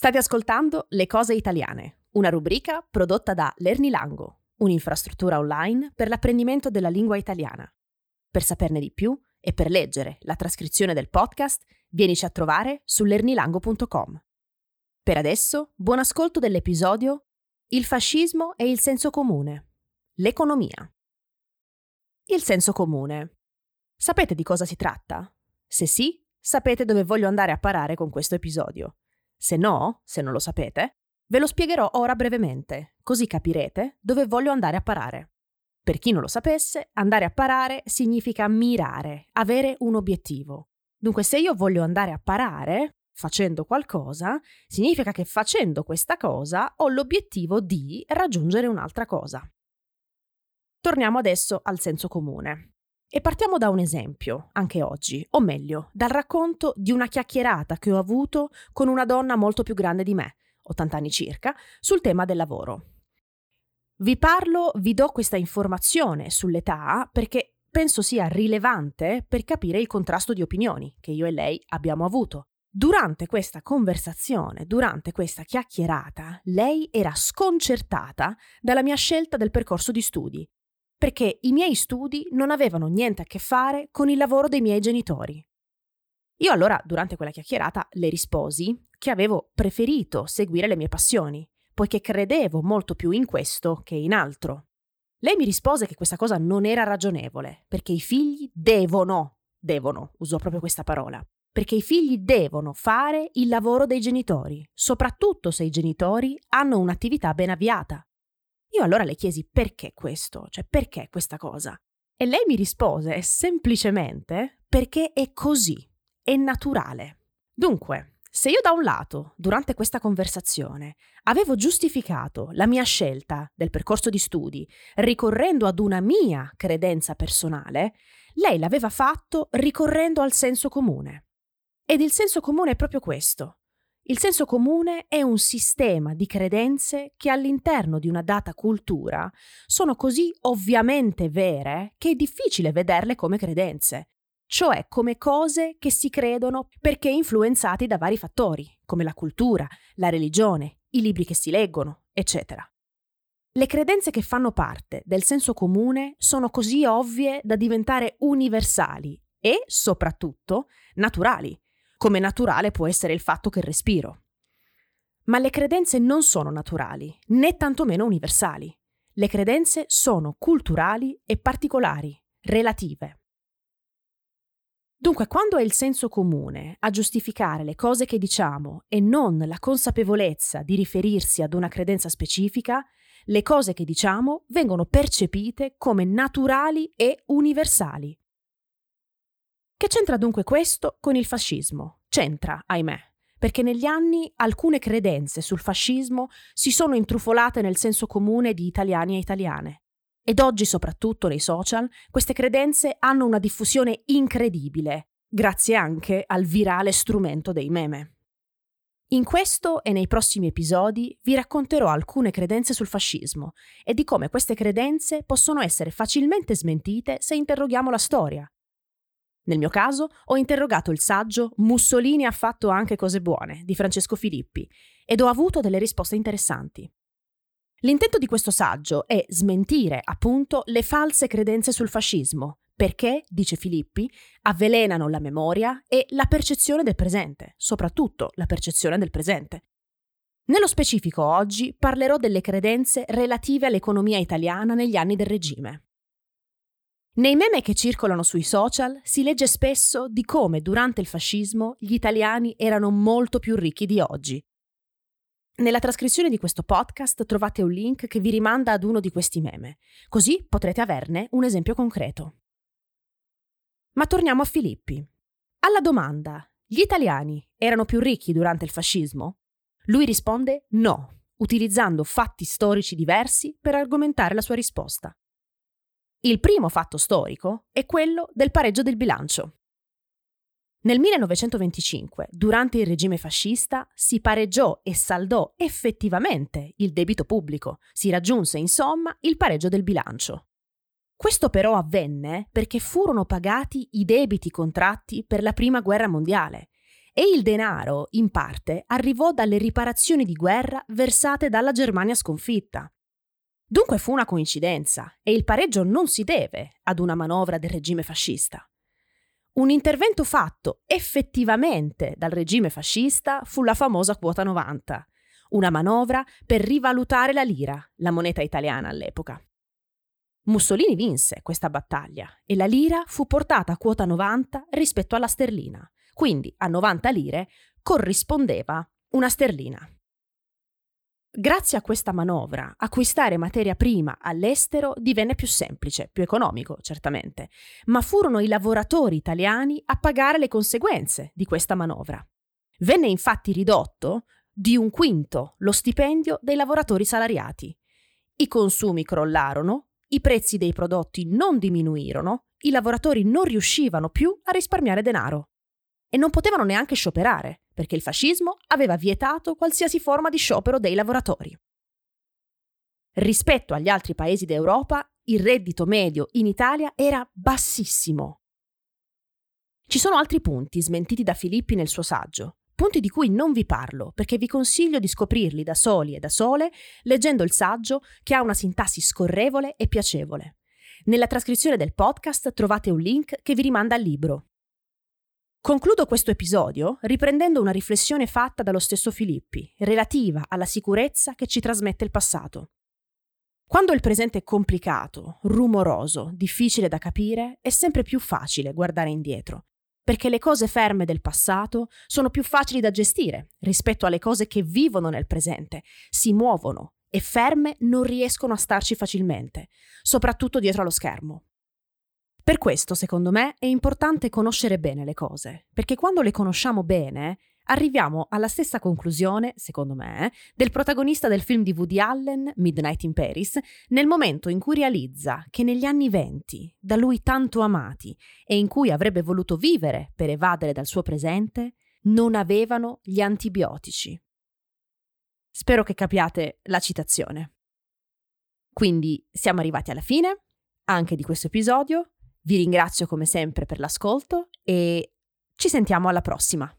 State ascoltando Le cose italiane, una rubrica prodotta da Lernilango, un'infrastruttura online per l'apprendimento della lingua italiana. Per saperne di più e per leggere la trascrizione del podcast, vienici a trovare su lernilango.com. Per adesso, buon ascolto dell'episodio Il fascismo e il senso comune. L'economia. Il senso comune. Sapete di cosa si tratta? Se sì, sapete dove voglio andare a parare con questo episodio. Se no, se non lo sapete, ve lo spiegherò ora brevemente, così capirete dove voglio andare a parare. Per chi non lo sapesse, andare a parare significa mirare, avere un obiettivo. Dunque, se io voglio andare a parare, facendo qualcosa, significa che facendo questa cosa ho l'obiettivo di raggiungere un'altra cosa. Torniamo adesso al senso comune. E partiamo da un esempio, anche oggi, o meglio, dal racconto di una chiacchierata che ho avuto con una donna molto più grande di me, 80 anni circa, sul tema del lavoro. Vi parlo, vi do questa informazione sull'età perché penso sia rilevante per capire il contrasto di opinioni che io e lei abbiamo avuto. Durante questa conversazione, durante questa chiacchierata, lei era sconcertata dalla mia scelta del percorso di studi perché i miei studi non avevano niente a che fare con il lavoro dei miei genitori. Io allora, durante quella chiacchierata, le risposi che avevo preferito seguire le mie passioni, poiché credevo molto più in questo che in altro. Lei mi rispose che questa cosa non era ragionevole, perché i figli devono, devono, usò proprio questa parola, perché i figli devono fare il lavoro dei genitori, soprattutto se i genitori hanno un'attività ben avviata. Io allora le chiesi perché questo, cioè perché questa cosa. E lei mi rispose semplicemente perché è così, è naturale. Dunque, se io da un lato, durante questa conversazione, avevo giustificato la mia scelta del percorso di studi ricorrendo ad una mia credenza personale, lei l'aveva fatto ricorrendo al senso comune. Ed il senso comune è proprio questo. Il senso comune è un sistema di credenze che all'interno di una data cultura sono così ovviamente vere che è difficile vederle come credenze, cioè come cose che si credono perché influenzati da vari fattori, come la cultura, la religione, i libri che si leggono, eccetera. Le credenze che fanno parte del senso comune sono così ovvie da diventare universali e, soprattutto, naturali, come naturale può essere il fatto che respiro. Ma le credenze non sono naturali, né tantomeno universali. Le credenze sono culturali e particolari, relative. Dunque, quando è il senso comune a giustificare le cose che diciamo e non la consapevolezza di riferirsi ad una credenza specifica, le cose che diciamo vengono percepite come naturali e universali. Che c'entra dunque questo con il fascismo? C'entra, ahimè, perché negli anni alcune credenze sul fascismo si sono intrufolate nel senso comune di italiani e italiane. Ed oggi, soprattutto nei social, queste credenze hanno una diffusione incredibile, grazie anche al virale strumento dei meme. In questo e nei prossimi episodi vi racconterò alcune credenze sul fascismo e di come queste credenze possono essere facilmente smentite se interroghiamo la storia, nel mio caso ho interrogato il saggio Mussolini ha fatto anche cose buone di Francesco Filippi ed ho avuto delle risposte interessanti. L'intento di questo saggio è smentire, appunto, le false credenze sul fascismo, perché, dice Filippi, avvelenano la memoria e la percezione del presente, soprattutto la percezione del presente. Nello specifico oggi parlerò delle credenze relative all'economia italiana negli anni del regime. Nei meme che circolano sui social si legge spesso di come durante il fascismo gli italiani erano molto più ricchi di oggi. Nella trascrizione di questo podcast trovate un link che vi rimanda ad uno di questi meme, così potrete averne un esempio concreto. Ma torniamo a Filippi. Alla domanda gli italiani erano più ricchi durante il fascismo? Lui risponde no, utilizzando fatti storici diversi per argomentare la sua risposta. Il primo fatto storico è quello del pareggio del bilancio. Nel 1925, durante il regime fascista, si pareggiò e saldò effettivamente il debito pubblico, si raggiunse insomma il pareggio del bilancio. Questo però avvenne perché furono pagati i debiti contratti per la Prima Guerra Mondiale E il denaro, in parte, arrivò dalle riparazioni di guerra versate dalla Germania sconfitta. Dunque fu una coincidenza e il pareggio non si deve ad una manovra del regime fascista. Un intervento fatto effettivamente dal regime fascista fu la famosa quota 90, una manovra per rivalutare la lira, la moneta italiana all'epoca. Mussolini vinse questa battaglia e la lira fu portata a quota 90 rispetto alla sterlina, quindi a 90 lire corrispondeva una sterlina. Grazie a questa manovra, acquistare materia prima all'estero divenne più semplice, più economico, certamente, ma furono i lavoratori italiani a pagare le conseguenze di questa manovra. Venne infatti ridotto di un quinto lo stipendio dei lavoratori salariati. I consumi crollarono, i prezzi dei prodotti non diminuirono, i lavoratori non riuscivano più a risparmiare denaro. E non potevano neanche scioperare, perché il fascismo aveva vietato qualsiasi forma di sciopero dei lavoratori. Rispetto agli altri paesi d'Europa, il reddito medio in Italia era bassissimo. Ci sono altri punti smentiti da Filippi nel suo saggio, punti di cui non vi parlo perché vi consiglio di scoprirli da soli e da sole leggendo il saggio che ha una sintassi scorrevole e piacevole. Nella trascrizione del podcast trovate un link che vi rimanda al libro. Concludo questo episodio riprendendo una riflessione fatta dallo stesso Filippi, relativa alla sicurezza che ci trasmette il passato. Quando il presente è complicato, rumoroso, difficile da capire, è sempre più facile guardare indietro perché le cose ferme del passato sono più facili da gestire rispetto alle cose che vivono nel presente, si muovono e ferme non riescono a starci facilmente, soprattutto dietro allo schermo. Per questo, secondo me, è importante conoscere bene le cose, perché quando le conosciamo bene, arriviamo alla stessa conclusione, secondo me, del protagonista del film di Woody Allen, Midnight in Paris, nel momento in cui realizza che negli anni venti, da lui tanto amati e in cui avrebbe voluto vivere per evadere dal suo presente, non avevano gli antibiotici. Spero che capiate la citazione. Quindi siamo arrivati alla fine anche di questo episodio. Vi ringrazio come sempre per l'ascolto e ci sentiamo alla prossima.